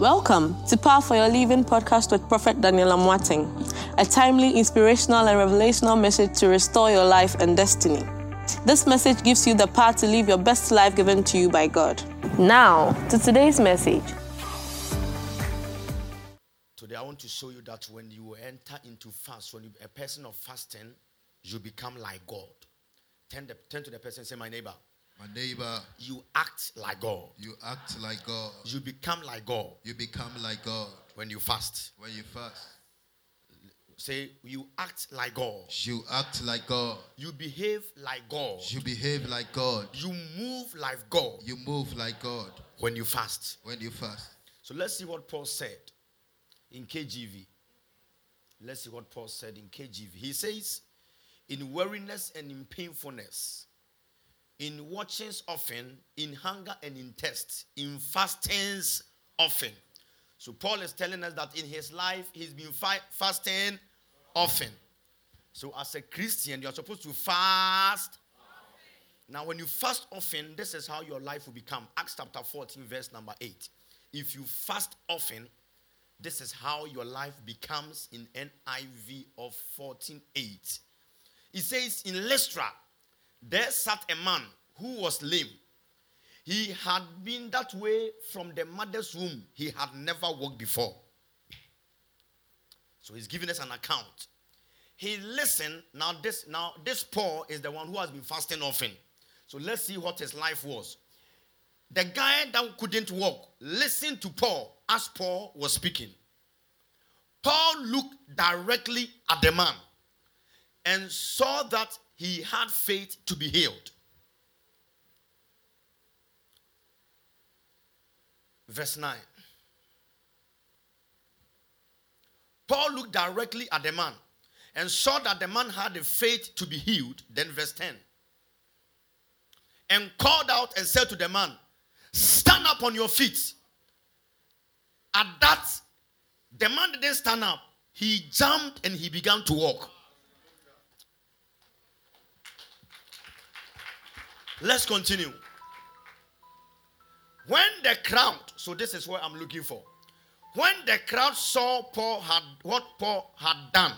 Welcome to Power for Your Living podcast with Prophet Daniel Amoateng, a timely, inspirational, and revelational message to restore your life and destiny. This message gives you the power to live your best life given to you by God. Now, to today's message. Today, I want to show you that when you enter into fast, when you, a person of fasting, you become like God. Turn, the, turn to the person and say, My neighbor. My neighbor, You act like God. you act like God. You become like God You become like God when you fast. when you fast. Say, You act like God. You act like God. You behave like God. You behave like God. You move like God You move like God when you fast. when you fast. So let's see what Paul said in KJV. Let's see what Paul said in KJV. He says, In weariness and in painfulness, in watchings often, in hunger and in thirst, in fastings often. So Paul is telling us that in his life he's been fi- fasting often. So as a Christian, you're supposed to fast. Now, when you fast often, this is how your life will become. Acts chapter 14, verse number 8. If you fast often, this is how your life becomes in NIV of 14:8. It says in Lystra, there sat a man who was lame. He had been that way from the mother's womb. He had never walked before. So he's giving us an account. He listened. Now this now this Paul is the one who has been fasting often. So let's see what his life was. The guy that couldn't walk listened to Paul as Paul was speaking. Paul looked directly at the man and saw that he had faith to be healed. Verse 9. Paul looked directly at the man and saw that the man had the faith to be healed. Then, verse 10. And called out and said to the man, Stand up on your feet. At that, the man didn't stand up. He jumped and he began to walk. Let's continue. When the crowd, so this is what I'm looking for. When the crowd saw Paul had what Paul had done,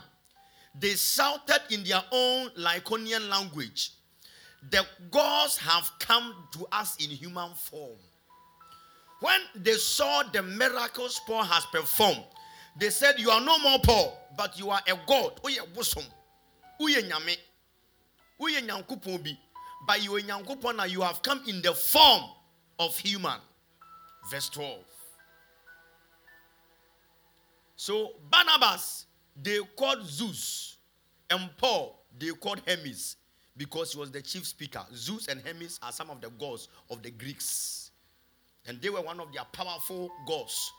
they shouted in their own Lycaonian language, The gods have come to us in human form. When they saw the miracles Paul has performed, they said, You are no more Paul, but you are a God. But you are nyankopon you have come in the form of human. Verse 12. So Barnabas, they called Zeus, and Paul, they called Hermes because he was the chief speaker. Zeus and Hermes are some of the gods of the Greeks, and they were one of their powerful gods.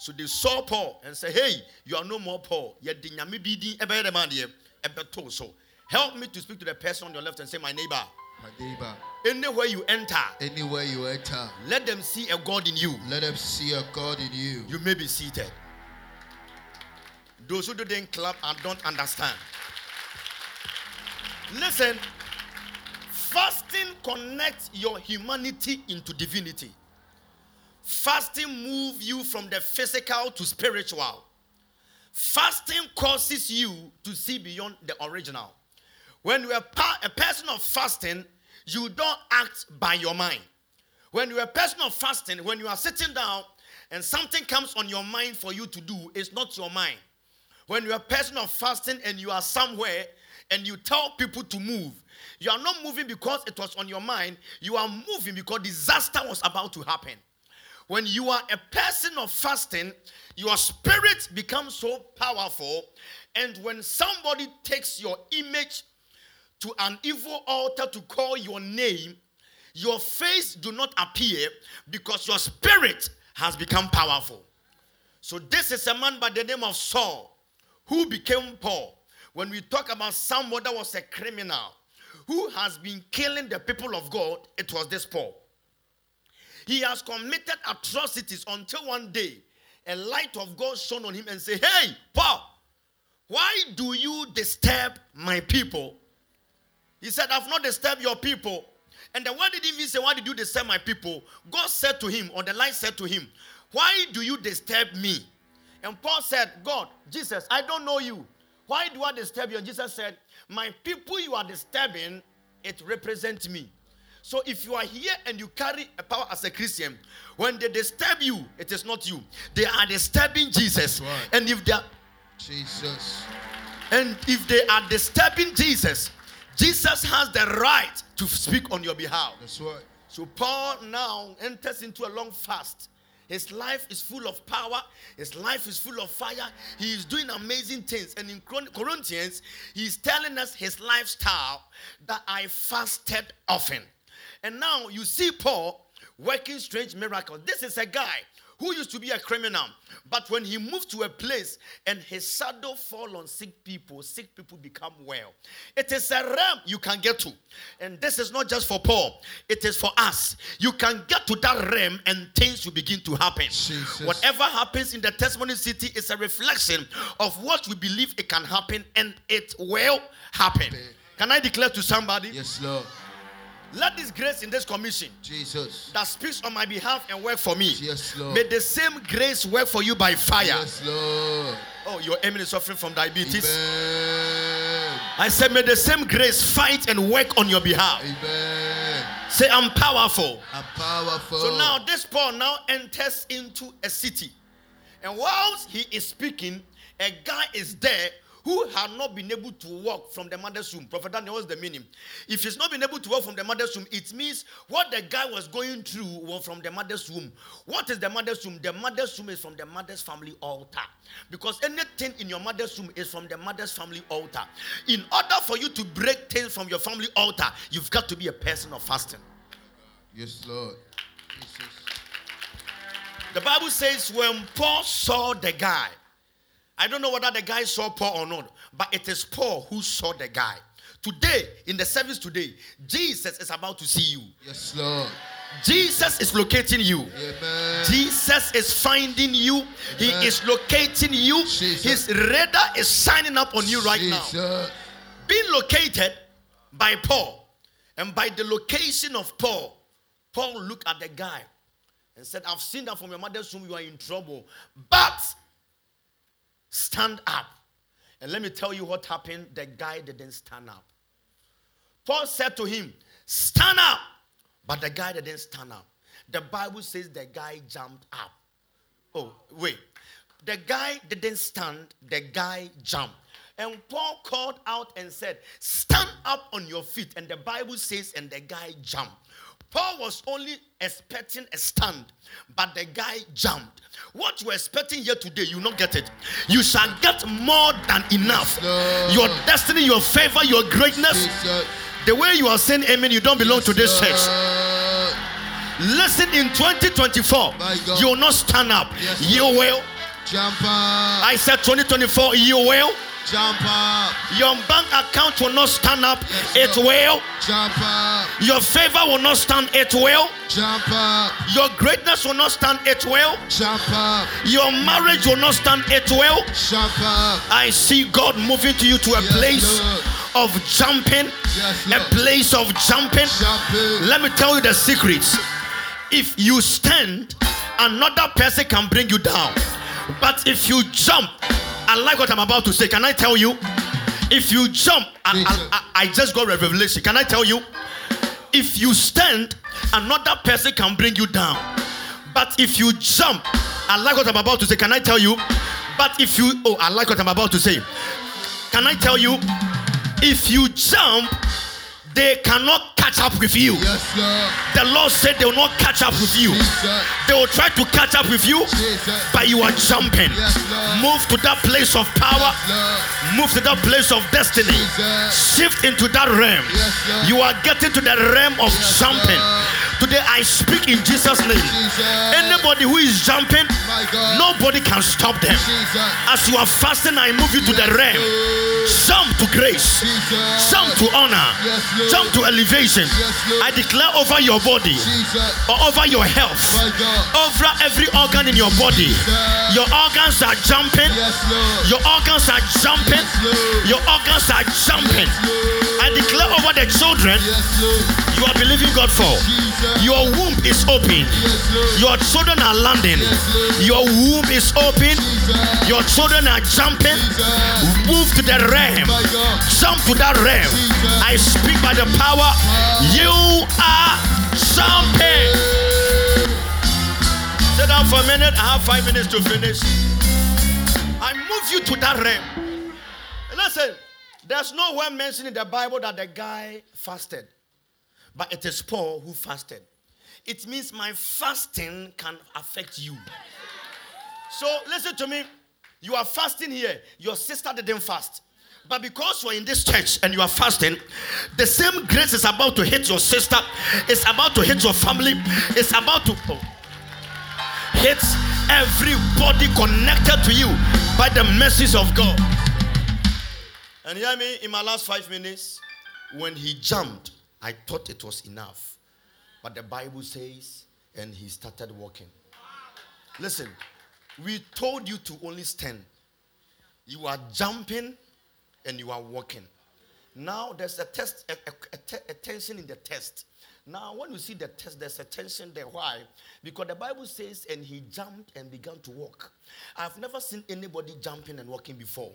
So they saw Paul and said, Hey, you are no more Paul. Help me to speak to the person on your left and say, My neighbor, anywhere you enter, anywhere you enter, let them see a God in you. let them see a God in you. You may be seated. Those who didn't clap and don't understand. Listen, fasting connects your humanity into divinity. Fasting moves you from the physical to spiritual. Fasting causes you to see beyond the original. When you are pa- a person of fasting, you don't act by your mind. When you're a person of fasting, when you are sitting down and something comes on your mind for you to do, it's not your mind. When you're a person of fasting and you are somewhere and you tell people to move, you are not moving because it was on your mind, you are moving because disaster was about to happen. When you are a person of fasting, your spirit becomes so powerful, and when somebody takes your image to an evil altar to call your name, your face do not appear because your spirit has become powerful. So this is a man by the name of Saul who became Paul. When we talk about someone that was a criminal who has been killing the people of God, it was this Paul. He has committed atrocities until one day a light of God shone on him and said, Hey, Paul, why do you disturb my people? He said, I've not disturbed your people. And then why did he say, Why did you disturb my people? God said to him, or the light said to him, Why do you disturb me? And Paul said, God, Jesus, I don't know you. Why do I disturb you? And Jesus said, My people you are disturbing, it represents me. So if you are here and you carry a power as a Christian, when they disturb you, it is not you. They are disturbing Jesus. Right. And if they are, Jesus. and if they are disturbing Jesus, Jesus has the right to speak on your behalf. That's right. So Paul now enters into a long fast. His life is full of power. His life is full of fire. He is doing amazing things. And in Cor- Corinthians, he's telling us his lifestyle that I fasted often. And now you see Paul working strange miracles. This is a guy who used to be a criminal, but when he moved to a place and his shadow fall on sick people, sick people become well. It is a realm you can get to. And this is not just for Paul, it is for us. You can get to that realm and things will begin to happen. Jesus. Whatever happens in the testimony city is a reflection of what we believe it can happen and it will happen. Can I declare to somebody? Yes, Lord. Let this grace in this commission Jesus. that speaks on my behalf and work for me. Yes, Lord. May the same grace work for you by fire. Yes, Lord. Oh, your enemy is suffering from diabetes. Amen. I said, may the same grace fight and work on your behalf. Amen. Say, I'm powerful. I'm powerful. So now this Paul now enters into a city. And whilst he is speaking, a guy is there who had not been able to walk from the mother's womb. Prophet Daniel, what's the meaning? If he's not been able to walk from the mother's womb, it means what the guy was going through was from the mother's womb. What is the mother's womb? The mother's womb is from the mother's family altar. Because anything in your mother's womb is from the mother's family altar. In order for you to break things from your family altar, you've got to be a person of fasting. Yes, Lord. Jesus. The Bible says when Paul saw the guy, I don't know whether the guy saw Paul or not, but it is Paul who saw the guy. Today, in the service today, Jesus is about to see you. Yes, Lord. Jesus is locating you. Amen. Jesus is finding you. He is locating you. Jesus. His radar is shining up on you right now. Being located by Paul, and by the location of Paul, Paul looked at the guy and said, I've seen that from your mother's womb, you are in trouble. But stand up. And let me tell you what happened. The guy didn't stand up. Paul said to him, Stand up. But the guy didn't stand up. The Bible says the guy jumped up. Oh, wait. The guy didn't stand, the guy jumped. And Paul called out and said, Stand up on your feet. And the Bible says, and the guy jumped. Paul was only expecting a stand, but the guy jumped. What you're expecting here today, you not get it. You shall get more than enough. Your destiny, your favor, your greatness. Jesus. The way you are saying amen, you don't belong to this church. Listen, in 2024, you will not stand up. Yes, you will. Jump up. I said 2024, you will. Jump up. Your bank account will not stand up. It will. Jump up. Your favor will not stand. It will. Jump up. Your greatness will not stand. It will. Jump up. Your marriage will not stand. It will. Jump up. I see God moving to you to a Yes, place Lord. of jumping. Yes, A place of jumping. Jumping. Let me tell you the secrets. If you stand, another person can bring you down. But if you jump, I like what I'm about to say. Can I tell you? If you jump, I, I, I- I just got revelation. Can I tell you? If you stand, another person can bring you down. But if you jump, I like what I'm about to say. Can I tell you? But if you, oh, I like what I'm about to say. Can I tell you? If you jump, they cannot catch up with you. Yes. The Lord said they will not catch up with you. Jesus. They will try to catch up with you, Jesus. but you are jumping. Yes, Move to that place of power. Yes, Move to that place of destiny. Jesus. Shift into that realm. Yes, You are getting to the realm of jumping. Today I speak in Jesus' name. Anybody who is jumping, nobody can stop them. As you are fasting, I move you to the realm. Jump to grace. Jump to honor. Jump to elevation. I declare over your body or over your health, over every organ in your body. Your organs are jumping. Your organs are jumping. Your organs are jumping. I I declare over the children you are believing God for. Your womb is open. Your children are landing. Your womb is open. Your children are jumping. Move to the realm. Jump to that realm. I speak by the power. You are jumping. Sit down for a minute. I have five minutes to finish. I move you to that realm. Listen, there's nowhere mentioned in the Bible that the guy fasted, but it is Paul who fasted. It means my fasting can affect you. So listen to me. You are fasting here. Your sister didn't fast. But because you're in this church and you are fasting, the same grace is about to hit your sister, it's about to hit your family, it's about to hit everybody connected to you by the mercies of God. And hear me, in my last five minutes, when he jumped, I thought it was enough. But the Bible says, and he started walking. Listen, we told you to only stand. You are jumping and you are walking. Now there's a test, a, tension in the test. Now, when you see the test, there's a tension there. Why? Because the Bible says, and he jumped and began to walk. I've never seen anybody jumping and walking before.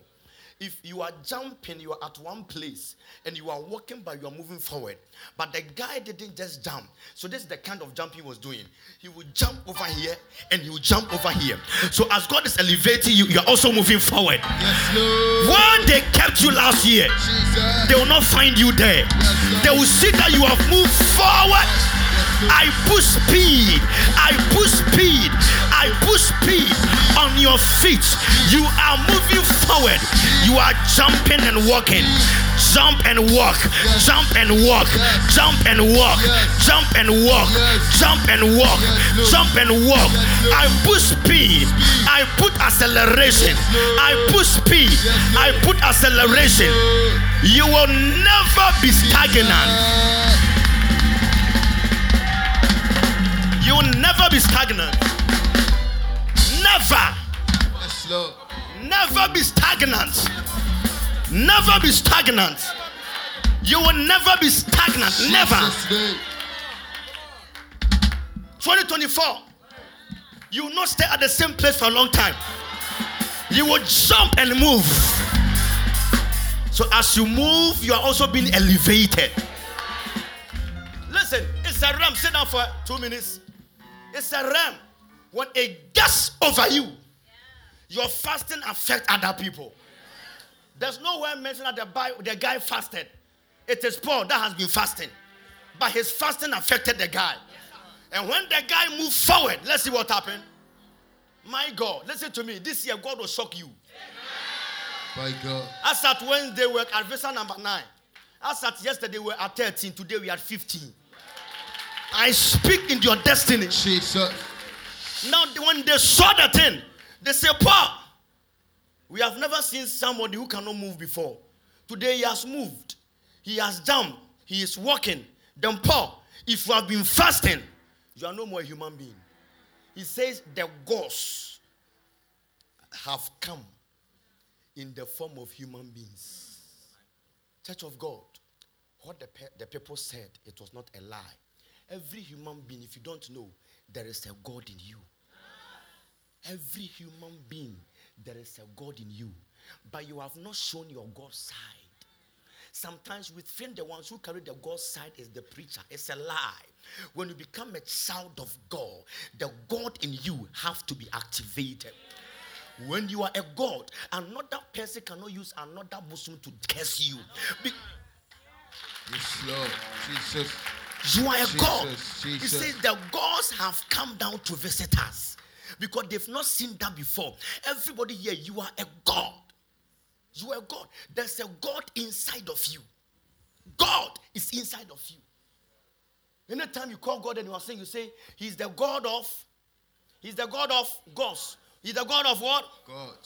If you are jumping, you are at one place and you are walking, but you are moving forward. But the guy didn't just jump. So, this is the kind of jump he was doing. He would jump over here and he would jump over here. So, as God is elevating you, you are also moving forward. Yes, Lord. When they kept you last year, Jesus. they will not find you there. They will see that you have moved forward. I push speed. I push speed. I push speed on your feet. You are moving forward. You are jumping and walking. Jump and walk. Jump and walk. Jump and walk. Jump and walk. Jump and walk. Jump and walk. I push speed. I put acceleration. I push speed. I put acceleration. You will never be stagnant. You will never be stagnant. Lord. Never be stagnant. Never be stagnant. You will never be stagnant. Never. Name. 2024. You will not stay at the same place for a long time. You will jump and move. So as you move, you are also being elevated. Listen, it's a ram. Sit down for two minutes. It's a ram. When it gets over you, your fasting affect other people. There's nowhere mentioned that the, Bible, the guy fasted. It is Paul that has been fasting. But his fasting affected the guy. And when the guy moved forward, let's see what happened. My God, listen to me. This year, God will shock you. My God. As at Wednesday, we're at visa number nine. As at yesterday, we were at 13. Today, we are at 15. I speak in your destiny. Jesus. Now, when they saw the thing, they say, Paul, we have never seen somebody who cannot move before. Today, he has moved. He has jumped. He is walking. Then, Paul, if you have been fasting, you are no more a human being. He says, the ghosts have come in the form of human beings. Church of God, what the, pe- the people said, it was not a lie. Every human being, if you don't know, there is a God in you. Every human being, there is a God in you. But you have not shown your God side. Sometimes we think the ones who carry the God side is the preacher. It's a lie. When you become a child of God, the God in you have to be activated. When you are a God, another person cannot use another bosom to curse you. Be- Yes, Lord. Jesus. You are a Jesus, God. He says the gods have come down to visit us because they've not seen that before. Everybody here, you are a God. You are God. There's a God inside of you. God is inside of you. Anytime you call God and you are saying, you say, He's the God of, He's the God of gods. He's the God of what? God.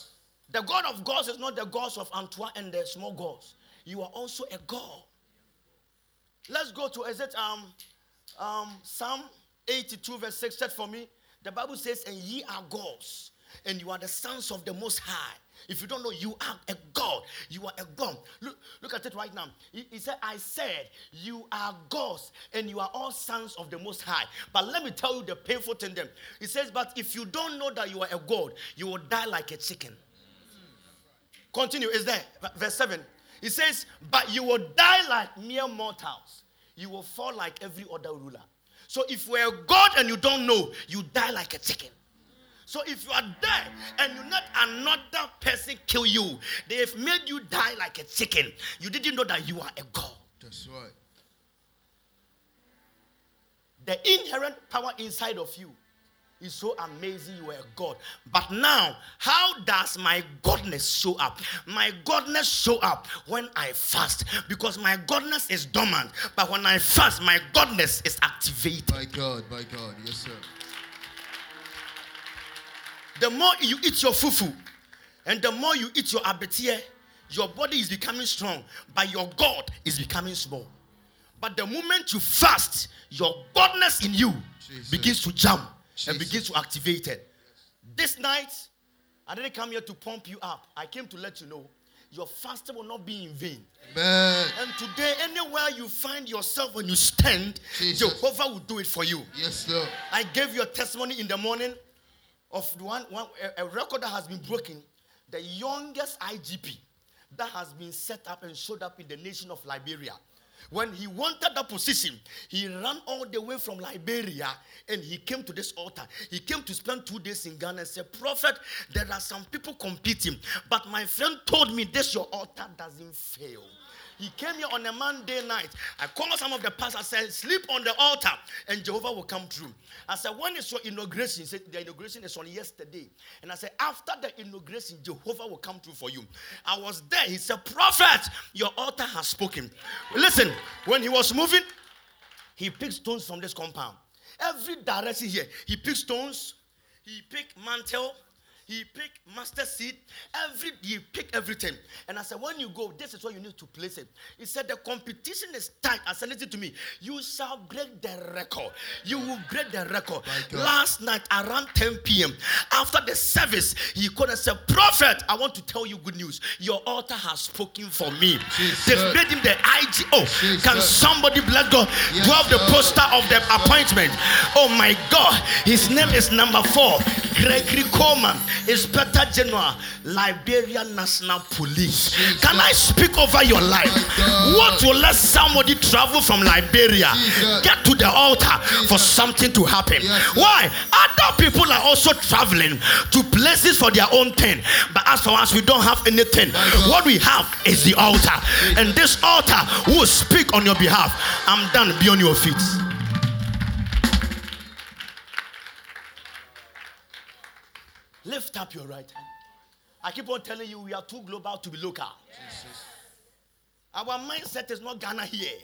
The God of gods is not the gods of Antoine and the small gods. You are also a God. Let's go to is it um um Psalm 82 verse 6 said for me. The Bible says, and ye are gods. and you are the sons of the Most High. If you don't know, you are a God. You are a God. Look, look at it right now. He, he said, I said, You are gods and you are all sons of the Most High. But let me tell you the painful thing then. He says, But if you don't know that you are a God, you will die like a chicken. Continue. Is there? Verse 7. He says, But you will die like mere mortals. You will fall like every other ruler. So if you're a God and you don't know, you die like a chicken. So if you are there and you let another person kill you, they've made you die like a chicken. You didn't know that you are a God. That's right. The inherent power inside of you is so amazing you are God. But now, how does my godness show up? My godness show up when I fast because my godness is dormant. But when I fast, my godness is activated. My God, my God. Yes, sir. The more you eat your fufu and the more you eat your abetie, your body is becoming strong, but your God is becoming small. But the moment you fast, your godness in you Jesus. begins to jump and Jesus. begins to activate it. This night, I didn't come here to pump you up. I came to let you know your fasting will not be in vain. Amen. And today, anywhere you find yourself when you stand, Jesus. Jehovah will do it for you. Yes, Lord. I gave you a testimony in the morning of the one, one a, a record that has been broken, the youngest IGP that has been set up and showed up in the nation of Liberia. When he wanted that position, he ran all the way from Liberia and he came to this altar. He came to spend two days in Ghana and said, Prophet, there are some people competing, but my friend told me this your altar doesn't fail. He came here on a Monday night. I called some of the pastors. I said, Sleep on the altar and Jehovah will come through. I said, When is your inauguration? He said, The inauguration is on yesterday. And I said, After the inauguration, Jehovah will come through for you. I was there. He said, Prophet, your altar has spoken. Listen, when he was moving, he picked stones from this compound. Every direction here, he picked stones, he picked mantle, he picked master seed, every he picked everything. And I said, when you go, this is where you need to place it. He said, the competition is tight. I said, listen to me. You shall break the record. You will break the record. Last night around 10 p.m. After the service, he called and said, Prophet, I want to tell you good news. Your altar has spoken for me. Jesus. They've made him the IGP. Can somebody bless God? Yes, Do have the poster of the appointment? Oh my God. His name is number four. Gregory Coleman, Inspector General, Liberia National Police. Can I speak over your life? What will let somebody travel from Liberia get to the altar for something to happen? Why? Other people are also traveling to places for their own thing. But as for us, we don't have anything. What we have is the altar. And this altar will speak on your behalf. I'm done. Be on your feet. Lift up your right hand. I keep on telling you, we are too global to be local. Our mindset is not Ghana here.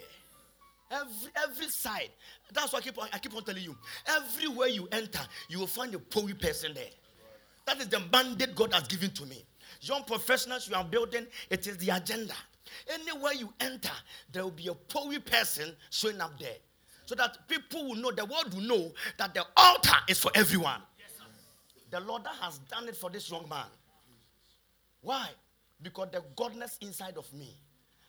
Every every side. That's why I keep on, I keep on telling you. Everywhere you enter, you will find a poor person there. That is the mandate God has given to me. Young professionals you are building, it is the agenda. Anywhere you enter, there will be a poor person showing up there. So that people will know, the world will know that the altar is for everyone. The Lord has done it for this young man. Why? Because the godness inside of me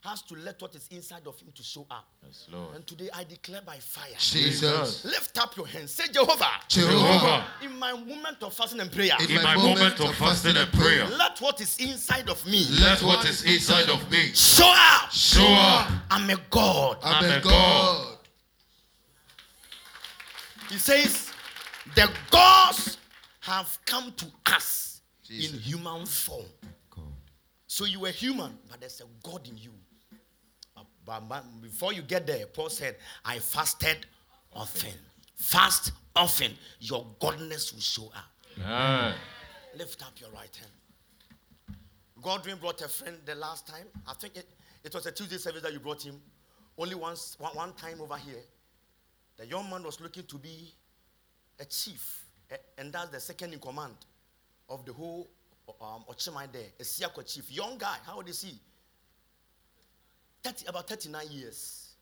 has to let what is inside of him to show up. Yes, Lord. And today I declare by fire. Jesus. Lift up your hands. Say Jehovah. Jehovah. In my moment of fasting and prayer, In In my moment of fasting and prayer, let what is inside of me let what is inside of me show up. show up. I'm a God. I'm I'm a a God. He says, the gods have come to us in human form. So you were human, but there's a God in you. But- but- but before you get there, Paul said, I fasted often. Fast often. Your godness will show up. Amen. Lift up your right hand. Godwin brought a friend the last time. I think it, it was a Tuesday service that you brought him. Only once, one, one time over here. The young man was looking to be a chief, a- and that's the second in command of the whole um, Ochimai there, a Siako chief. Young guy, how old is he? 30, about 39 years.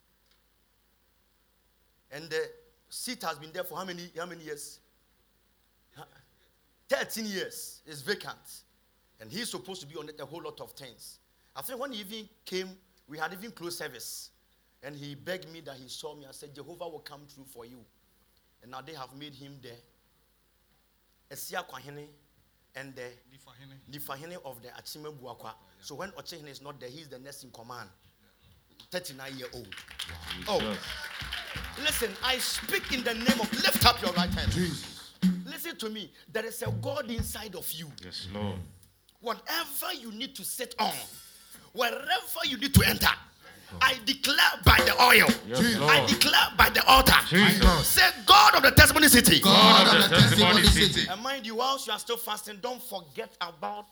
And the seat has been there for how many, how many years? 13 years is vacant. And he's supposed to be on it a whole lot of things. I think when he even came, we had even closed service. And he begged me that he saw me. I said, Jehovah will come through for you. And now they have made him the Esia Kwahene and the Nifahene of the Akyem Abuakwa. So when Ochehene is not there, he's the next in command. 39 year old. Oh, listen, I speak in the name of, lift up your right hand. Jesus. Listen to me. There is a God inside of you. Yes, Lord. Whatever you need to sit on, wherever you need to enter, I declare by the oil, Yes, I declare by the altar. Jesus. Say, God of the testimony city. God of the testimony city. And mind you, whilst you are still fasting, don't forget about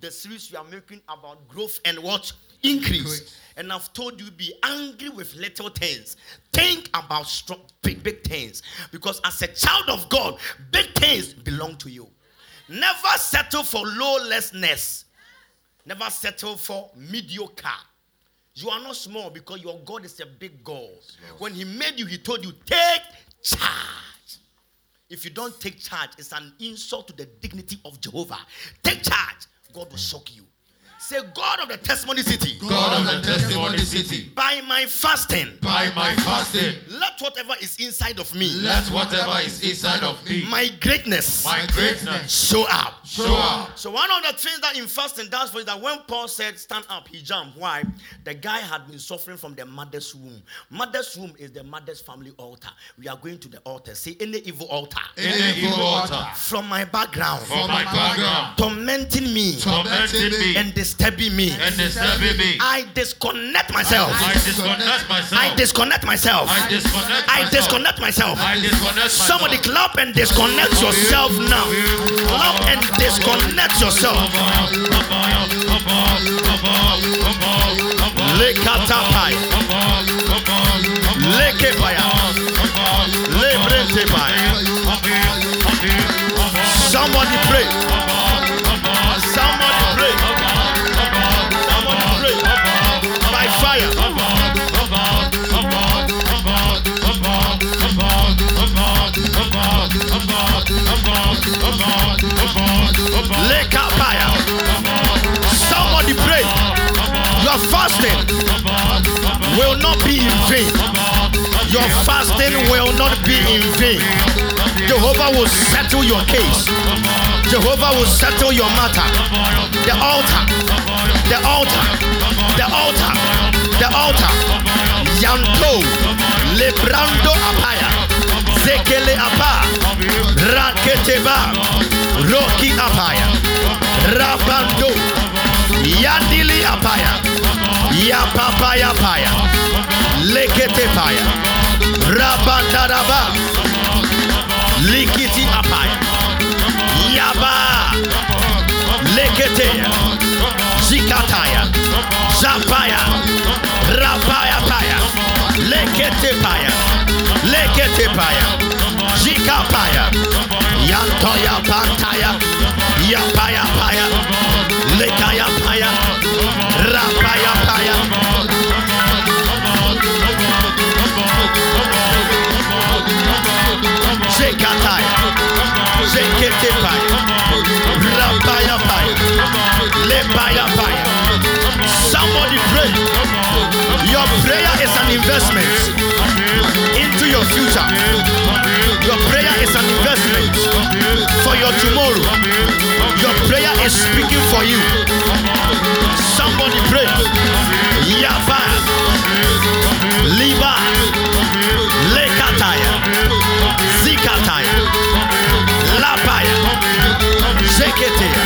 the series you are making about growth and what? Increase. Increase. And I've told you, be angry with little things. Think about strong, big, big things. Because as a child of God, big things belong to you. Never settle for lawlessness. Never settle for mediocre. You are not small because your God is a big God. When He made you, He told you, take charge. If you don't take charge, it's an insult to the dignity of Jehovah. Take charge, God will shock you. Say, God of the testimony city, God of the testimony city. by my fasting, By my fasting, let whatever is inside of me, let whatever is inside of me, my greatness, my greatness, show up. show up. So one of the things that in fasting does for is that when Paul said stand up, he jumped. Why? The guy had been suffering from the mother's womb. Mother's womb is the mother's family altar. We are going to the altar. Say any evil altar Any evil altar from my background, from my background, tormenting me tormenting me and disturbing me. and disturbing me. I disconnect myself. I disconnect myself. I disconnect myself. I disconnect I myself. disconnect myself. I disconnect myself. Somebody clap and disconnect yourself now. Clap and disconnect yourself. Lekatapai. Lekepaya. Lebrentepaya. Somebody pray. Lekapaya. Somebody pray. Your fasting will not be in vain. Your fasting will not be in vain. Jehovah will settle your case. Jehovah will settle your matter. The altar, the altar, the altar, the altar. Yanto, Lebrando Apaya, Zekele Apa, Raketeba, Roki Apaya, Rabando, Yandili Apaya, Yapapaya Paya, Lekete Paya, Rabandaraba, Likiti Apaya, Yaba, Lekete, Zikataya, Zapaya, Rapaya Paya, Lekete Paya, Lekete Paya, Zika Paya, Yantoya Pantaya, Yapaya Paya, Lekaya Paya, Rapaya Paya. Investment into your future. Your prayer is an investment for your tomorrow. Your prayer is speaking for you. Somebody pray. Yaba. Liba. Lekataya. Zikataya. Lapaya. Zeketea.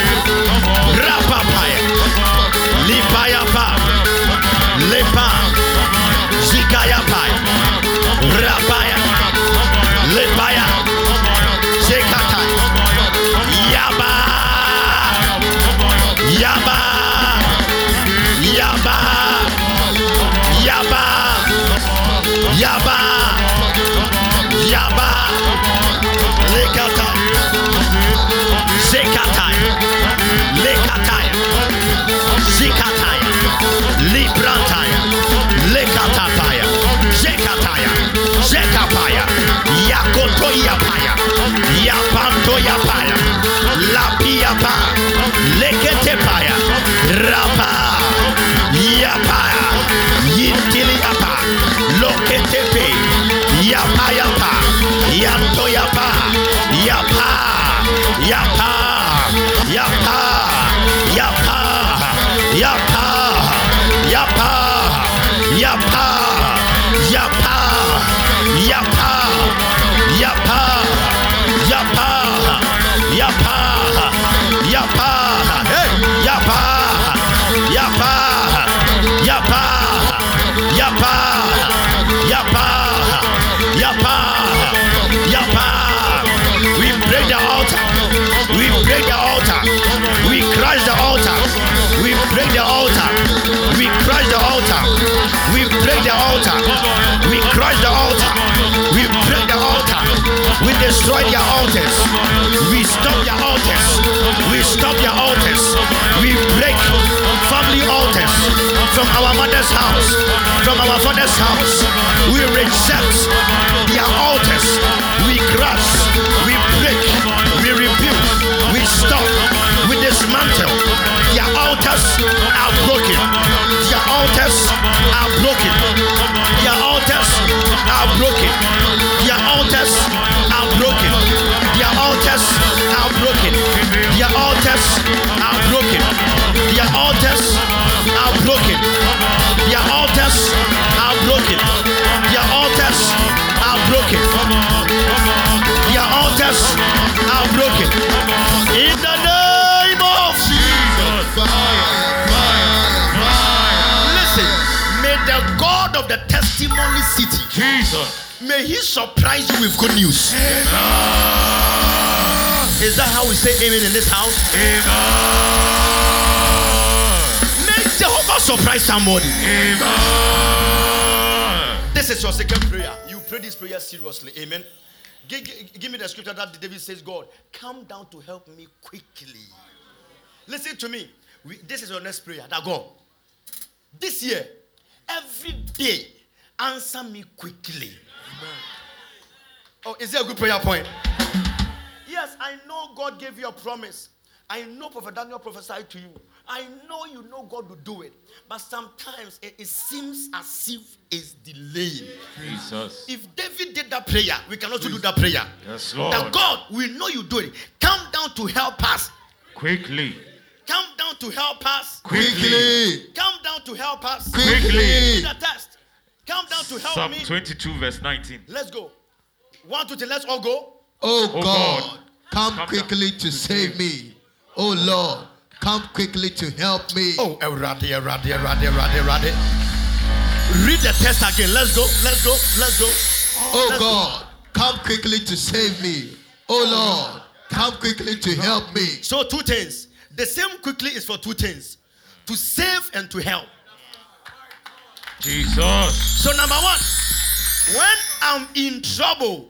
Rapapaya. Lipaya pa. Lepa. Destroy their altars. We stop their altars. We stop their altars. We break family altars from our mother's house, from our father's house. We reject their altars. We crush. We break. We rebuke. We stop. We dismantle. Their altars city, Jesus. may he surprise you with good news. Amen. Is that how we say amen in this house? Amen. May Jehovah surprise somebody. Amen. This is your second prayer. You pray this prayer seriously. Amen. Give, give- me the scripture that David says, God, come down to help me quickly. Listen to me. We, this is your next prayer. That God, this year, every day, answer me quickly. Oh, is there a good prayer point? Yes, I know God gave you a promise. I know Prophet Daniel prophesied to you. I know you know God will do it. But sometimes it, it seems as if it's delaying. Jesus. If David did that prayer, we can also do that prayer. Yes, Lord. That God, we know you do it. Come down to help us. Quickly. Come down to help us. Quickly. Come down to help us. Quickly. Read the test. Come down to help Psalm me. 22, verse 19. Let's go. One, two, three. Let's all go. Oh Oh God, God, come come quickly down to save me. Oh Lord, come quickly to help me. Oh, eh, erade, erade, eh, erade, eh, erade, erade. Read the text again. Let's go. Let's go. Let's go. Oh Let's go. God, come quickly to save me. Oh Lord, come quickly to help me. So two things. The same quickly is for two things: to save and to help. Jesus. So number one, when I'm in trouble,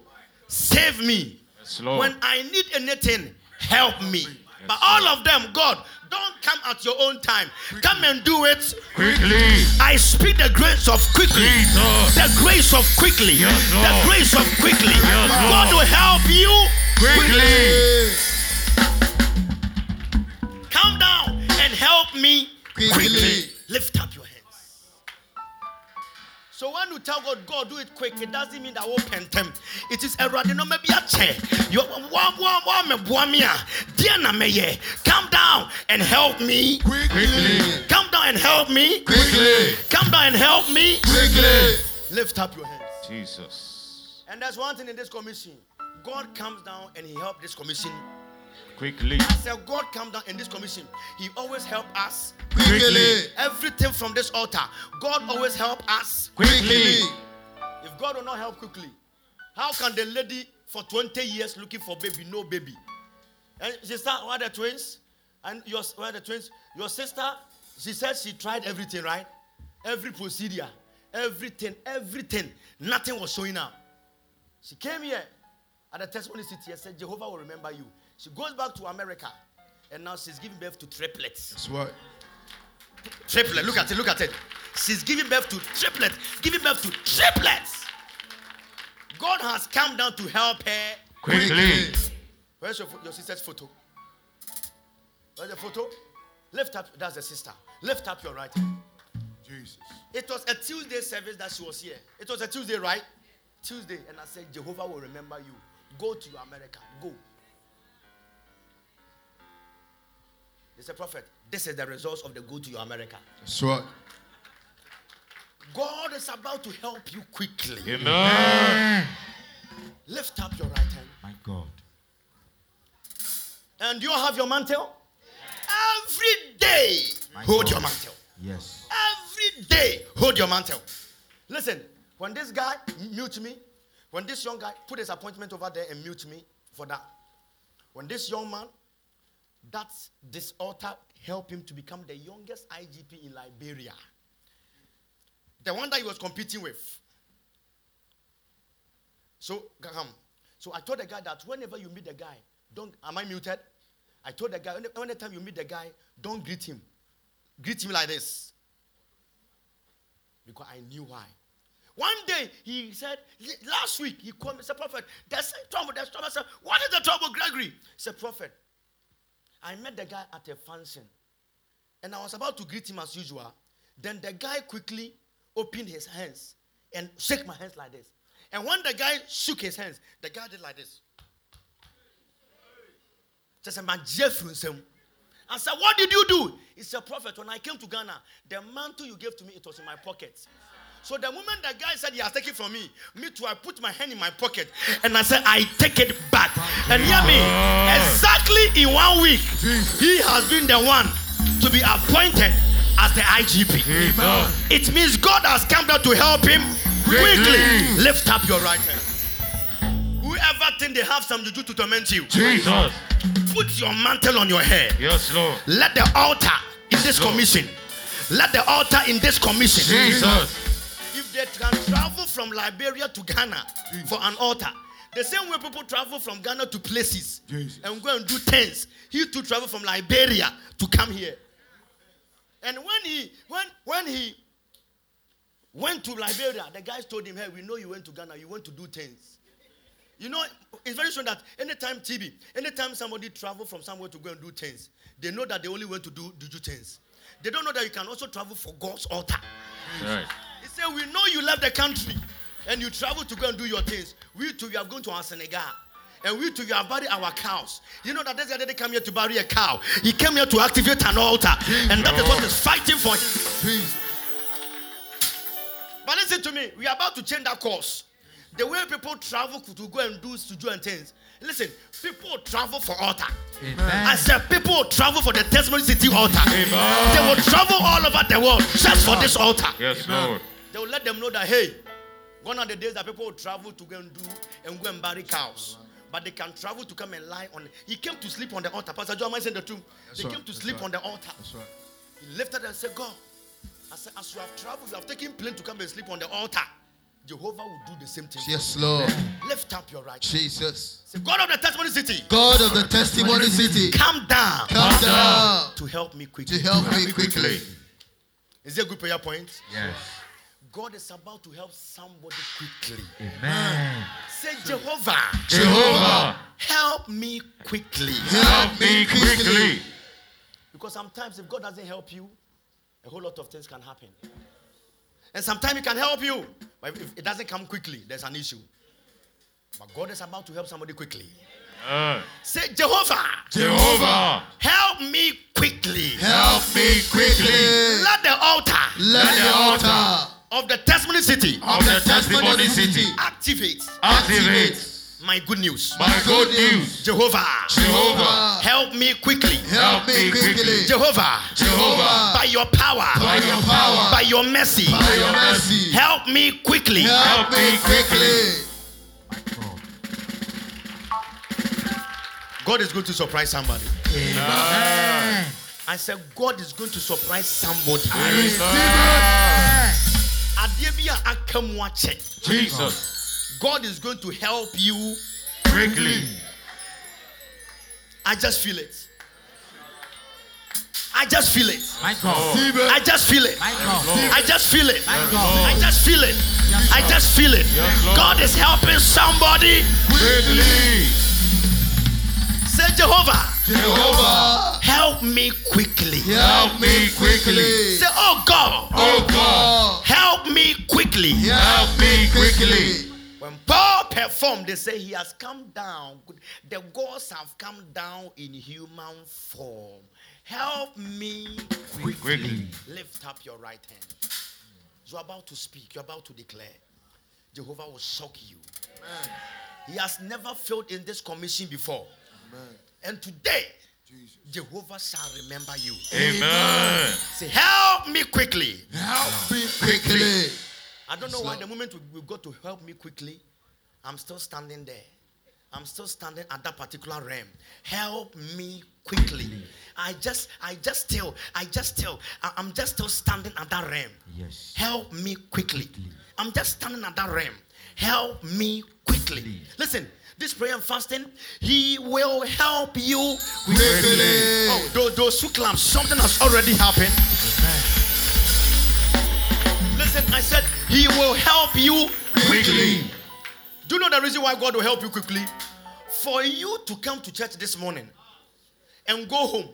save me. Yes, Lord. When I need anything, help me. But all of them, God, don't come at your own time. Come and do it. Quickly. I speak the grace of quickly. Jesus. The grace of quickly. Yes, the grace of quickly. Yes, God will help you. Quickly. Come down and help me Quickly. Lift up your. So when you tell God, God, do it quick, it doesn't mean that open them. It is a no maybe a chair. You me boamia. Diana meye. Come down and help me. Quickly. Come down and help me. Quickly. Come down and help me. Quickly. Lift up your hands. Jesus. And there's one thing in this commission. God comes down and he helped this commission. Quickly. I said, God come down in this commission. He always help us. Quickly. Everything from this altar. God always help us. Quickly. If God will not help quickly, how can the lady for 20 years looking for baby, no baby? And she start, why the twins? And your, why the twins? Your sister, she said she tried everything, right? Every procedure, everything, everything. Nothing was showing up. She came here at the testimony city and said, Jehovah will remember you. She goes back to America and now she's giving birth to triplets. That's what. Triplet. Look at it. Look at it. She's giving birth to triplets. Giving birth to triplets. God has come down to help her. Quickly. Where's your, your sister's photo? Where's the photo? Lift up. That's the sister. Lift up your right hand. Jesus. It was a Tuesday service that she was here. It was a Tuesday, right? Tuesday. And I said, Jehovah will remember you. Go to America. Go. He said, Prophet, this is the result of the go to your America. So. God is about to help you quickly. Amen. Lift up your right hand. My God. And you have your mantle? Every day, My hold God. your mantle. Yes. Every day, hold your mantle. Listen, when this guy mute me, when this young guy put his appointment over there and mute me for that, when this young man, that's this altar helped him to become the youngest IGP in Liberia. The one that he was competing with. So. So I told the guy that whenever you meet the guy, don't. Am I muted? I told the guy, any- anytime you meet the guy, don't greet him. Greet him like this. Because I knew why. One day he said, last week he called me, said, Prophet, there's trouble, there's trouble. I said, What is the trouble, Gregory? He said, Prophet, I met the guy at a function and I was about to greet him as usual. Then the guy quickly opened his hands and shook my hands like this. And when the guy shook his hands, the guy did like this. Just a man. I said, What did you do? He said, Prophet, when I came to Ghana, the mantle you gave to me, it was in my pocket. So the moment the guy said he has taken from me, me too, I put my hand in my pocket and I said, I take it back. And hear me, exactly in one week, he has been the one to be appointed as the IGP. Jesus. It means God has come down to help him quickly. Lift up your right hand. Whoever think they have some juju to torment you, Jesus. put your mantle on your head. Yes, Lord. Let the altar in this commission. Let the altar in this commission. Jesus. If they can travel from Liberia to Ghana for an altar, the same way people travel from Ghana to places Jesus. and go and do things. he too travel from Liberia to come here. And when he when when he went to Liberia, the guys told him, "Hey, we know you went to Ghana. You went to do things. You know, it's very sure that anytime TB, anytime somebody travel from somewhere to go and do things, they know that they only went to do, do, do things. They don't know that you can also travel for God's altar. Right. Said, We know you left the country and you travel to go and do your things. We too, you have gone to our Senegal. And we too, you have buried our cows. You know that this guy didn't come here to bury a cow. He came here to activate an altar. And that is what is fighting for him. But listen to me, we are about to change that course. The way people travel to go and do studio and things. Listen, people travel for altar. I said people travel for the testimony city altar. Amen. They will travel all over the world just for this altar. Yes, Lord. They will let them know that hey, one of the days that people will travel to go and do and go and bury cows. But they can travel to come and lie on. He came to sleep on the altar. Pastor John mentioned the truth. That's They right, came to that's sleep right. on the altar. That's right. He lifted and said, God, I said, as you have traveled, you have taken plane to come and sleep on the altar. Jehovah will do the same thing. Yes, Lord. Lift up your right. Jesus. Say, God of the testimony city, God of the testimony city, come down come down to help me quickly. to help me quickly. Is there a good prayer point? Yes. God is about to help somebody quickly. Amen. Say, Jehovah, Jehovah, help me quickly. help me quickly. Because sometimes if God doesn't help you, a whole lot of things can happen. And sometimes He can help you, but if if it doesn't come quickly, there's an issue. But God is about to help somebody quickly. Uh, Say, Jehovah, Jehovah, help me quickly. Help me quickly. Let the altar Let the altar of the testimony city of the testimony city activate activate my good news. my good news. Jehovah, Jehovah, help me quickly. help me quickly. Jehovah, Jehovah, by your power, by your power, by your mercy, by your mercy, help me quickly. help me quickly. God is going to surprise somebody. Amen. I said, God is going to surprise somebody. Jesus. Adeɛ bi a aka mu akyɛ. Jesus. God is going to help you. Quickly. I just feel it. I just feel it. My God. I just feel it. My God. I just feel it. My God. I just feel it. I just feel it. God is helping somebody. Quickly. Jehovah, Jehovah, help me quickly. help me quickly. Say, Oh God, Oh God, help me quickly. help me quickly. When Paul performed. They say he has come down. The gods have come down in human form. Help me Quickly. Lift up your right hand. You're about to speak. You're about to declare. Jehovah will shock you. He has never failed in this commission before. And today, Jehovah shall remember you. Amen. Say, help me quickly. Help me quickly. I don't know why the moment we, we got to help me quickly, I'm still standing there. I'm still standing at that particular realm. Help me quickly. I just, I just still, I just still, I- I'm just still standing at that realm. Yes. Help me quickly. I'm just standing at that realm. Help me quickly. Listen, this prayer and fasting, He will help you Quickly. Oh, those, those two clamps, something has already happened. Listen, I said, He will help you Quickly. do you know the reason why God will help you quickly? For you to come to church this morning and go home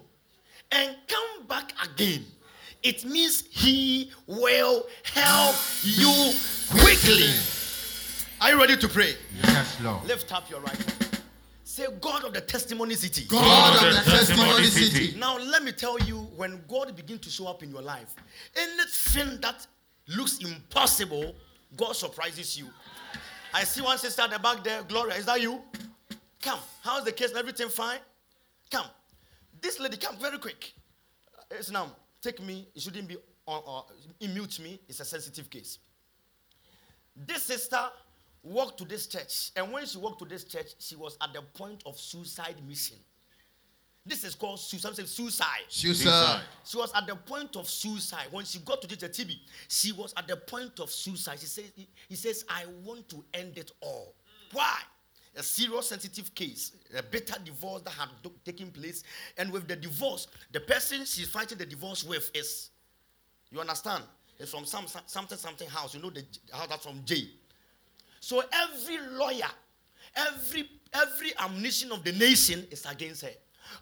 and come back again, it means He will help you quickly. Are you ready to pray? Yes, Lord. Lift up your right hand. Say, God of the testimony city. God of the testimony city. Now, let me tell you, when God begins to show up in your life, anything that looks impossible, God surprises you. I see one sister at the back there. Gloria, is that you? Come. How's the case? Everything fine? Come. This lady, come very quick. Uh, It's now. Take me. It shouldn't be on. Uh, mute me. It's a sensitive case. This sister walked to this church, and when she walked to this church, she was at the point of suicide mission. This is called suicide. Suicide. Suicide. She was at the point of suicide. When she got to the TB, she was at the point of suicide. She says, he, says, I want to end it all. Why? A serious sensitive case, a bitter divorce that had do- taken place. And with the divorce, the person she's fighting the divorce with is, you understand? It's from some, some- something something house. You know the house that's from J. So every lawyer, every every ammunition of the nation is against her.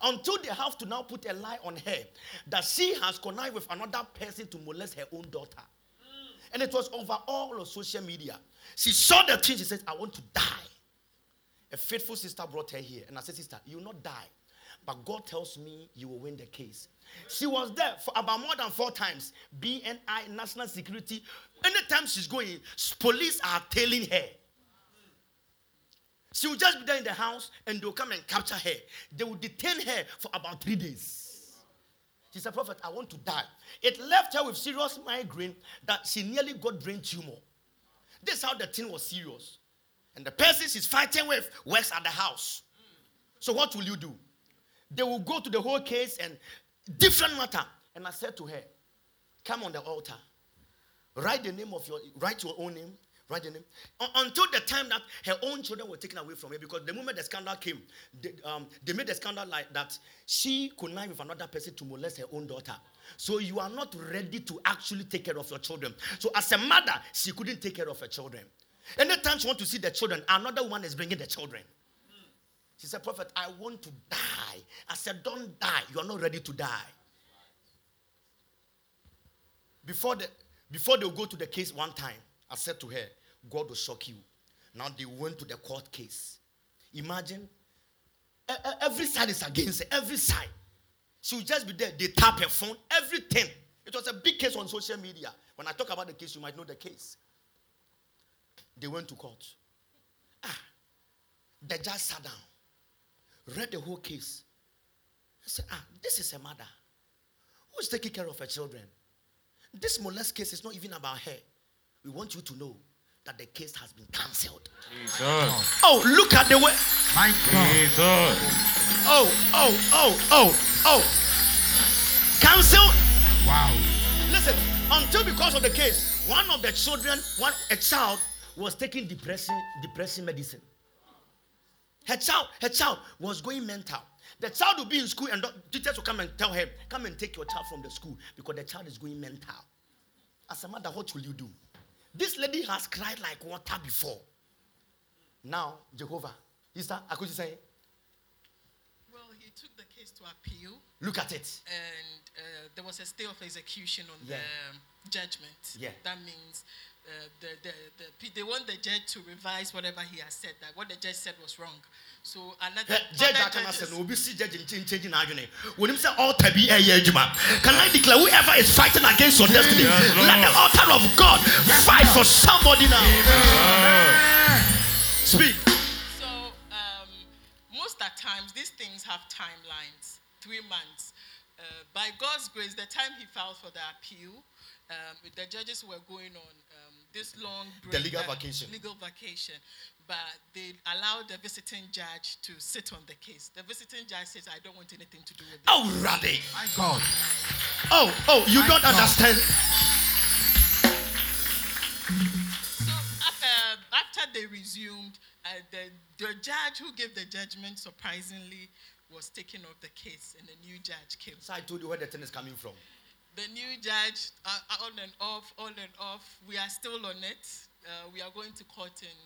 Until they have to now put a lie on her that she has connived with another person to molest her own daughter. Mm. And it was over all of social media. She saw the thing, she says, I want to die. A faithful sister brought her here. And I said, Sister, you will not die. But God tells me you will win the case. She was there for about more than four times. BNI, National Security. Anytime she's going, police are tailing her. She will just be there in the house and they'll come and capture her. They will detain her for about three days. She said, Prophet, I want to die. It left her with serious migraine that she nearly got brain tumor. This is how the thing was serious. And the person she's fighting with works at the house. So what will you do? They will go to the whole case and different matter. And I said to her, come on the altar. Write the name of your, write your own name. Write the name. Until the time that her own children were taken away from her, because the moment the scandal came, they, um, they made the scandal like that she connived with another person to molest her own daughter. So you are not ready to actually take care of your children. So as a mother, she couldn't take care of her children. Anytime she want to see the children, another one is bringing the children. She said, Prophet, I want to die. I said, Don't die. You are not ready to die. Before, the, before they go to the case one time, I said to her, God will shock you. Now they went to the court case. Imagine every side is against her, every side. She will just be there. They tap her phone, everything. It was a big case on social media. When I talk about the case, you might know the case. They went to court. Ah, the judge sat down, read the whole case. I said, Ah, this is a mother who's taking care of her children. This molest case is not even about her. We want you to know that the case has been cancelled. Jesus. Oh, look at the way. My God. Jesus. Oh, oh, oh, oh, oh. Cancelled. Wow. Listen, until because of the case, one of the children, one a child, was taking depressing, depressing medicine. Her child, her child was going mental. The child will be in school and teachers will come and tell her, come and take your child from the school because the child is going mental. As a mother, what will you do? This lady has cried like water before. Now, Jehovah, is that I could say, Well, he took the case to appeal, look at it. and uh, there was a stay of execution on Yeah. the judgment. Yeah. That means the, the, the, they want the judge to revise whatever he has said, that what the judge said was wrong. So another, judge other aka na sɛ judges- na obi si judge nkyɛn nkyɛn n'adwene wɔnim sɛ altar bi ɛyɛ adwuma can i declare whoever is fighting against your destiny Yes, let the altar of god fight for somebody now. Speak. So um, most at times these things have timelines, three months. Uh, by God's grace, the time he filed for the appeal, um, the judges were going on this long break, legal uh, vacation. legal vacation, but they allowed the visiting judge to sit on the case. The visiting judge says, "I don't want anything to do with this." oh rade My God. oh oh you My don't God. understand So after, after they resumed, uh, the, the judge who gave the judgment surprisingly was taken off the case, and a new judge came. so i told you where the thing is coming from The new judge, uh, uh, on and off, on and off. We are still on it. Uh, we are going to court in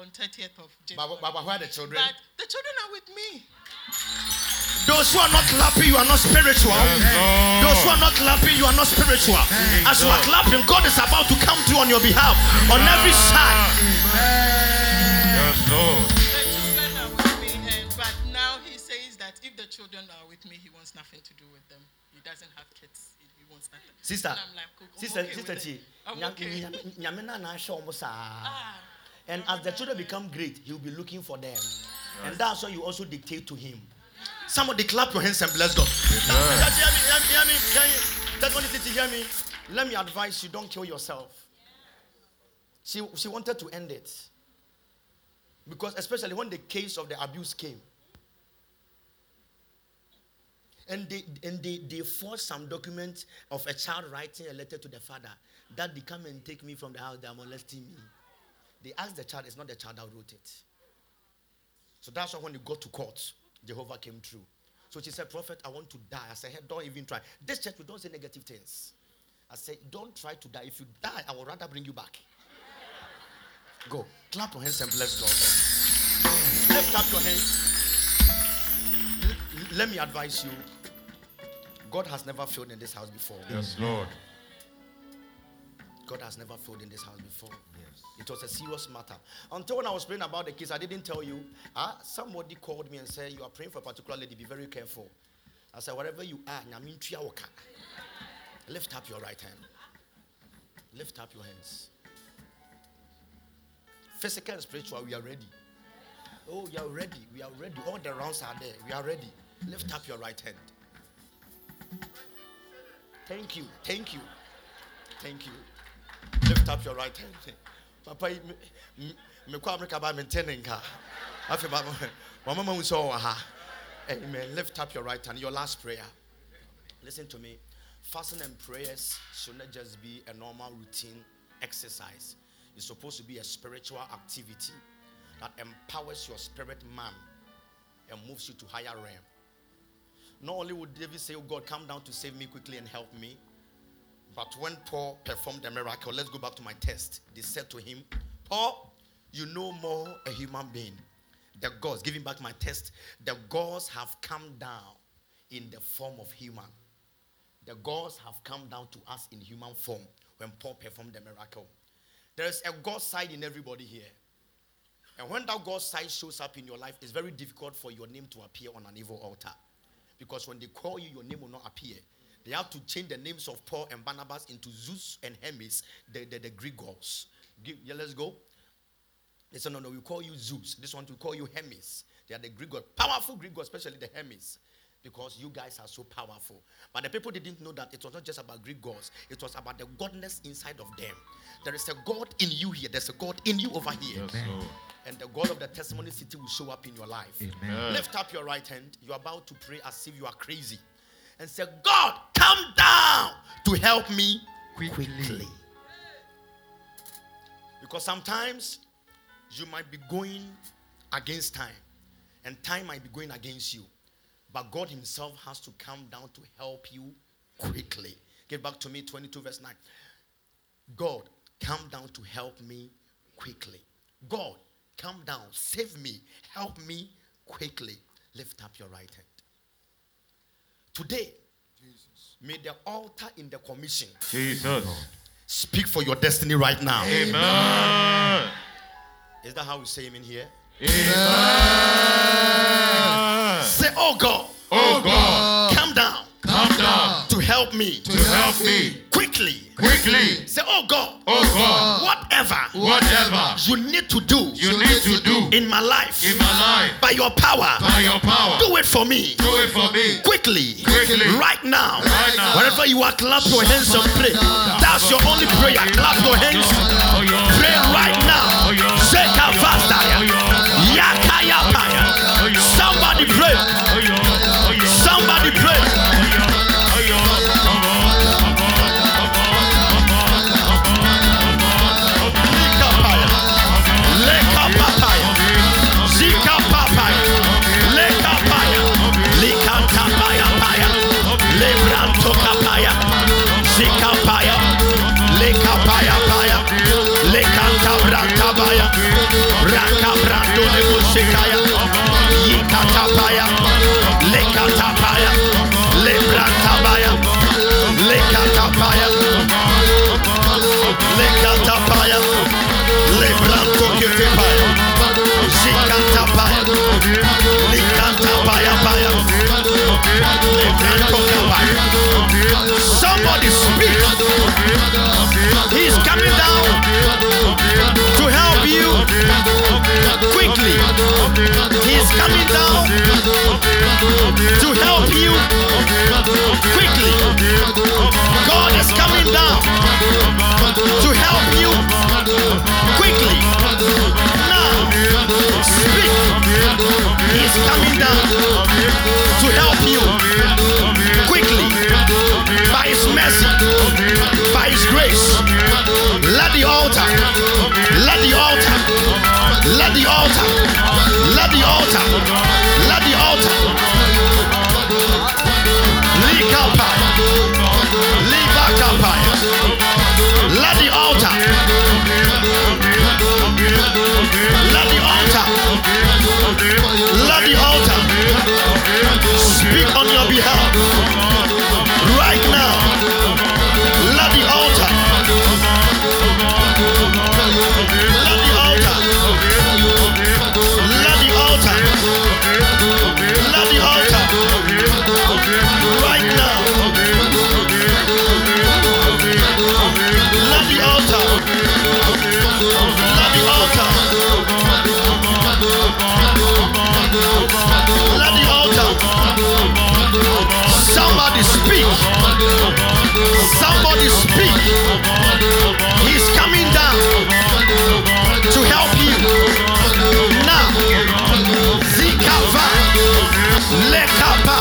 on 30th of January. but, but, but where are the children But the children are with me. those who are not clapping you are not spiritual those who are not clapping you are not spiritual as you are clapping god is about to come through on your behalf on every side Yes, Lord. The children are with me, and but now he says that if the children are with me, he wants nothing to do with them. He doesn't have kids. He, he wants nothing. Sister, and I'm like, "Oh, I'm sister, sister with T, it. I'm nya- okay. nya- nyame na na ahyɛ ɔmo saa. Ah, And as the children become great, he'll be looking for them. And that's why you also dictate to him. Somebody clap your hands and bless God. Testimony City, hear me. Let me advise you, don't kill yourself. She, she wanted to end it. Because especially when the case of the abuse came. And they and they, they forced some document of a child writing a letter to the father that they come and take me from the house, they are molesting me. They asked the child, it's not the child that wrote it. So that's why when they got to court, Jehovah came through. So she said, Prophet, I want to die. I said, hey, don't even try. This church, we don't say negative things. I said, don't try to die. If you die, I will rather bring you back. Go. Clap your hands and bless God. Lift up your hands. Let me advise you. God has never failed in this house before. Yes, Lord. God has never failed in this house before. Yes. It was a serious matter. Until when I was praying about the case, I didn't tell you. Ah, somebody called me and said, You are praying for a particular lady, be very careful. I said, Wherever you are, nyamintua woka." lift up your right hand. Lift up your hands. Physical and spiritual, we are ready. Oh, we are ready. We are ready. All the rounds are there. We are ready. Lift up your right hand. Thank you. Thank you. Thank you. Lift up your right hand. Papa, me- mekɔ America ba mentene nka. Afei ba mama ha. Amen. Lift up your right hand. Your last prayer. Listen to me. Fasting and prayers should not just be a normal routine exercise. It's supposed to be a spiritual activity that empowers your spirit man and moves you to higher realm. Not only would David say, Oh God, come down to save me quickly and help me, but when Paul performed the miracle, let's go back to my test. They said to him, Paul, you know more a human being. The gods, giving back my test, the gods have come down in the form of human. The gods have come down to us in human form when Paul performed the miracle. There is a God side in everybody here. And when that God side shows up in your life, it's very difficult for your name to appear on an evil altar. Because when they call you, your name will not appear. They have to change the names of Paul and Barnabas into Zeus and Hermes, the, the, the Greek gods. Yeah, let's go. They said, no, no, we call you Zeus. This one, we call you Hermes. They are the Greek gods. Powerful Greek gods, especially the Hermes. Because you guys are so powerful. But the people didn't know that it was not just about Greek gods, it was about the godness inside of them. There is a God in you here, there's a God in you over here. Yes, And the God of the testimony city will show up in your life. Amen. Lift up your right hand. You're about to pray as if you are crazy. And say, God, come down to help me Quickly. quickly. Because sometimes you might be going against time, and time might be going against you. But God Himself has to come down to help you quickly. Get back to me, 22 verse 9. God, come down to help me quickly. God, come down, save me, help me quickly. Lift up your right hand. Today, Jesus. may the altar in the commission Jesus. Speak for your destiny right now. Amen. Is that how we say him in here? Amen. Say, Oh God, Oh, oh God, come down come down to help me to help me quickly. quickly. Say, Oh God, Oh God, whatever whatever you need to do you need to do in my life in my life by your power, by your power, do it for me do it for me. quickly, Quickly. right now. Right now. Wherever you are, clap your hands and pray. That's your only prayer. Clap your hands. Oh. Pray right now. Vastaya. Yakaya He's coming down to help you quickly. God is coming down to help altar, let the altar,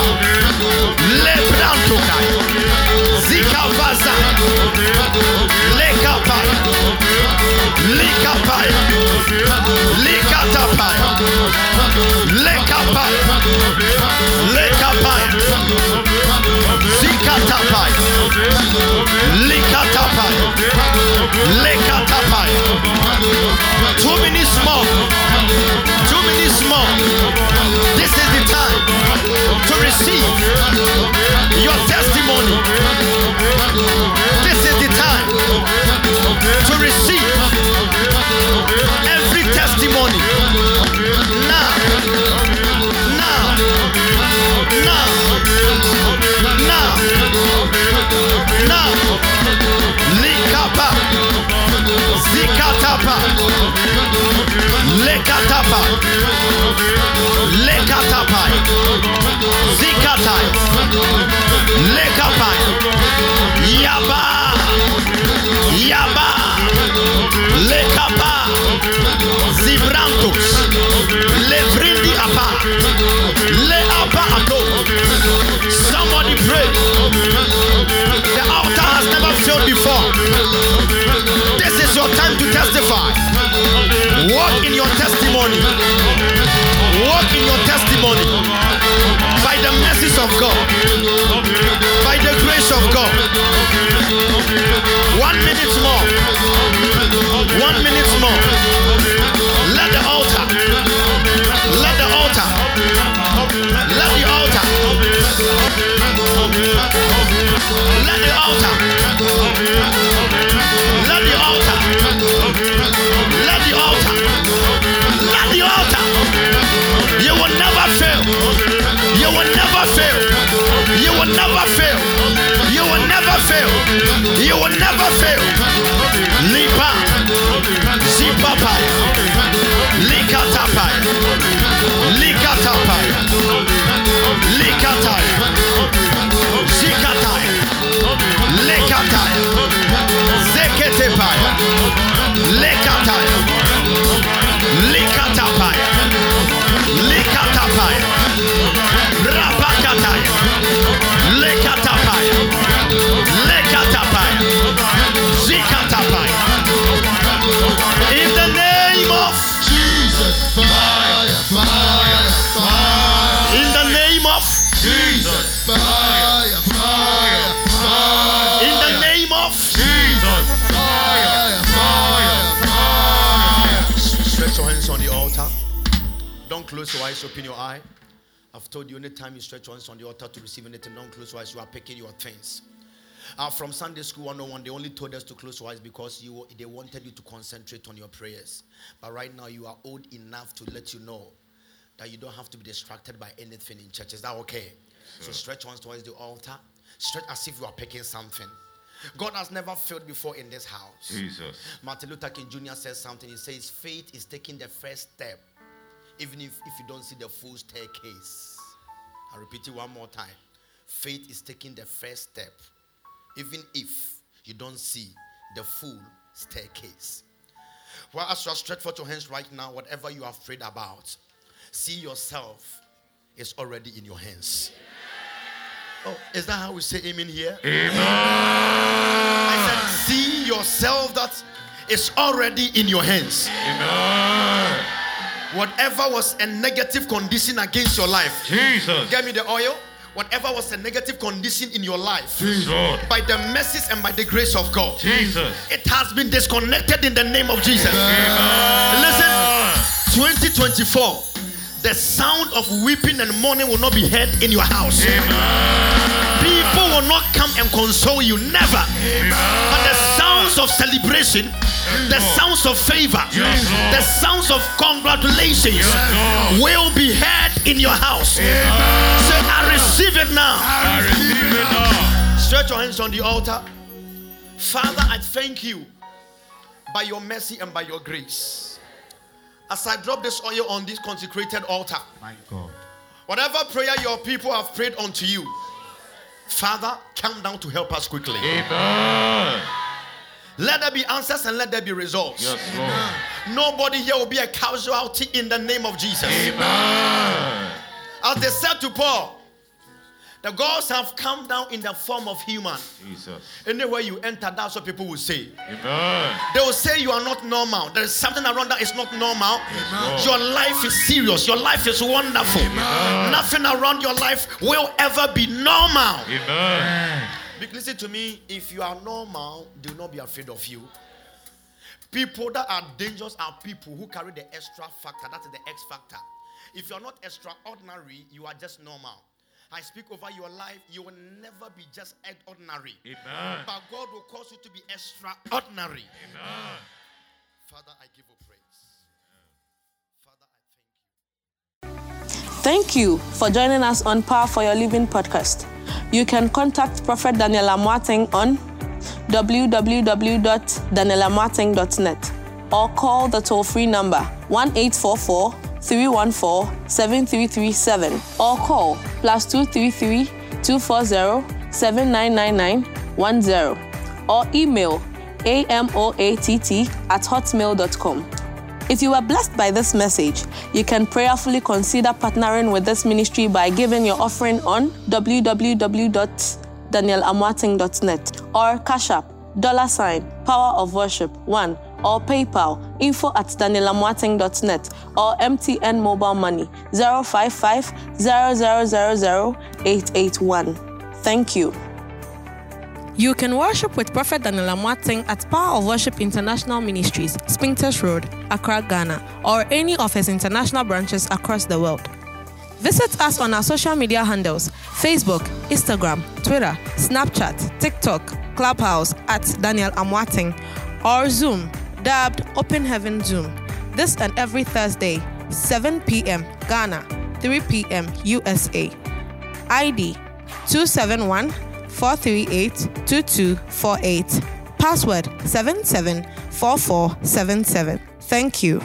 Lekapa, Lebrantokai, Zikavaza, Lekapai, Likapai, Likatapai, Lekapai, Lekapai, Zikatapai, Lekatapai. Two minutes more. Two minutes more. Receive your testimony. This is the time to receive every testimony. Now, now, now, now, now. Likapa, zikatapa, lekatapa, lekatapa, zikatai, lekapai, yaba, yaba, lekapa, zibrantus, levrindi apa, le apa ato. Somebody pray. The altar has never failed before. This is your time to testify. Walk in your testimony. Walk in your testimony. By the mercies of God. By the grace of God. One minute more. One minute more. Let the altar. Let the altar. Let the altar. Let the altar. Never fail. You will never fail. You will never fail. Lipa. Zipapai. Likatapai. Likatapai. Likatai. Zikatai. Lekatai. Zeketepai. Lekatai. Stretch your hands on the altar. Don't close your eyes, open your eye. I've told you anytime you stretch your hands on the altar to receive anything, don't close your eyes. You are picking your things. Uh, from Sunday School 101, they only told us to close your eyes because you they wanted you to concentrate on your prayers. But right now, you are old enough to let you know that you don't have to be distracted by anything in church. Is that okay? So stretch your hands towards the altar. Stretch as if you are picking something. God has never failed before in this house. Jesus. Martin Luther King Jr. says something. He says, Faith is taking the first step, even if, if you don't see the full staircase. I repeat it one more time. Faith is taking the first step, even if you don't see the full staircase. Well, as you are stretched forth your hands right now, whatever you are afraid about, see yourself is already in your hands. Oh, is that how we say amen here? Amen. I said, see yourself that is already in your hands. Amen. Whatever was a negative condition against your life, Jesus. get me the oil. Whatever was a negative condition in your life, Lord. by the mercies and by the grace of God, Jesus. it has been disconnected in the name of Jesus. Amen. Listen, 2024, the sound of weeping and mourning will not be heard in your house. People will not come and console you, never. But the sounds of celebration, the sounds of favor, the sounds of congratulations will be heard in your house. Say, I receive it now. I receive it now. Stretch your hands on the altar. Father, I thank you by your mercy and by your grace. As I drop this oil on this consecrated altar, My God. whatever prayer your people have prayed unto you, Father, come down to help us quickly. Amen. Let there be answers and let there be results. Yes, Lord. Nobody here will be a casualty in the name of Jesus. Amen. As they said to Paul, the gods have come down in the form of human. Jesus. Anywhere you enter, that's what people will say. Amen. They will say you are not normal. There is something around that is not normal. Lord. Your life is serious. Your life is wonderful. Nothing around your life will ever be normal. Amen. Listen to me. If you are normal, do not be afraid of you. People that are dangerous are people who carry the extra factor. That is the X factor. If you are not extraordinary, you are just normal. I speak over your life. You will never be just ordinary. Amen. But God will cause you to be extraordinary. Amen. Father, I give you praise. Father, I thank you. Thank you for joining us on Power for Your Living podcast. You can contact Prophet Daniel Amoateng on www.danielamoateng.net or call the toll free number 1 844 314 7337 or call plus 233 240 7999 10 or email amoatt at hotmail.com. If you were blessed by this message, you can prayerfully consider partnering with this ministry by giving your offering on www.danielamoateng.net or Cash App, dollar sign, Power of Worship 1 or PayPal, info at danielamoateng.net or MTN Mobile Money 055 0000 881. Thank you. You can worship with Prophet Daniel Amoateng at Power of Worship International Ministries, Spintex Road, Accra, Ghana, or any of his international branches across the world. Visit us on our social media handles Facebook, Instagram, Twitter, Snapchat, TikTok, Clubhouse at Daniel Amoateng, or Zoom, dubbed Open Heaven Zoom. This and every Thursday, 7 p.m. Ghana, 3 p.m. USA. ID 271 438 2248. Password 774477. Thank you.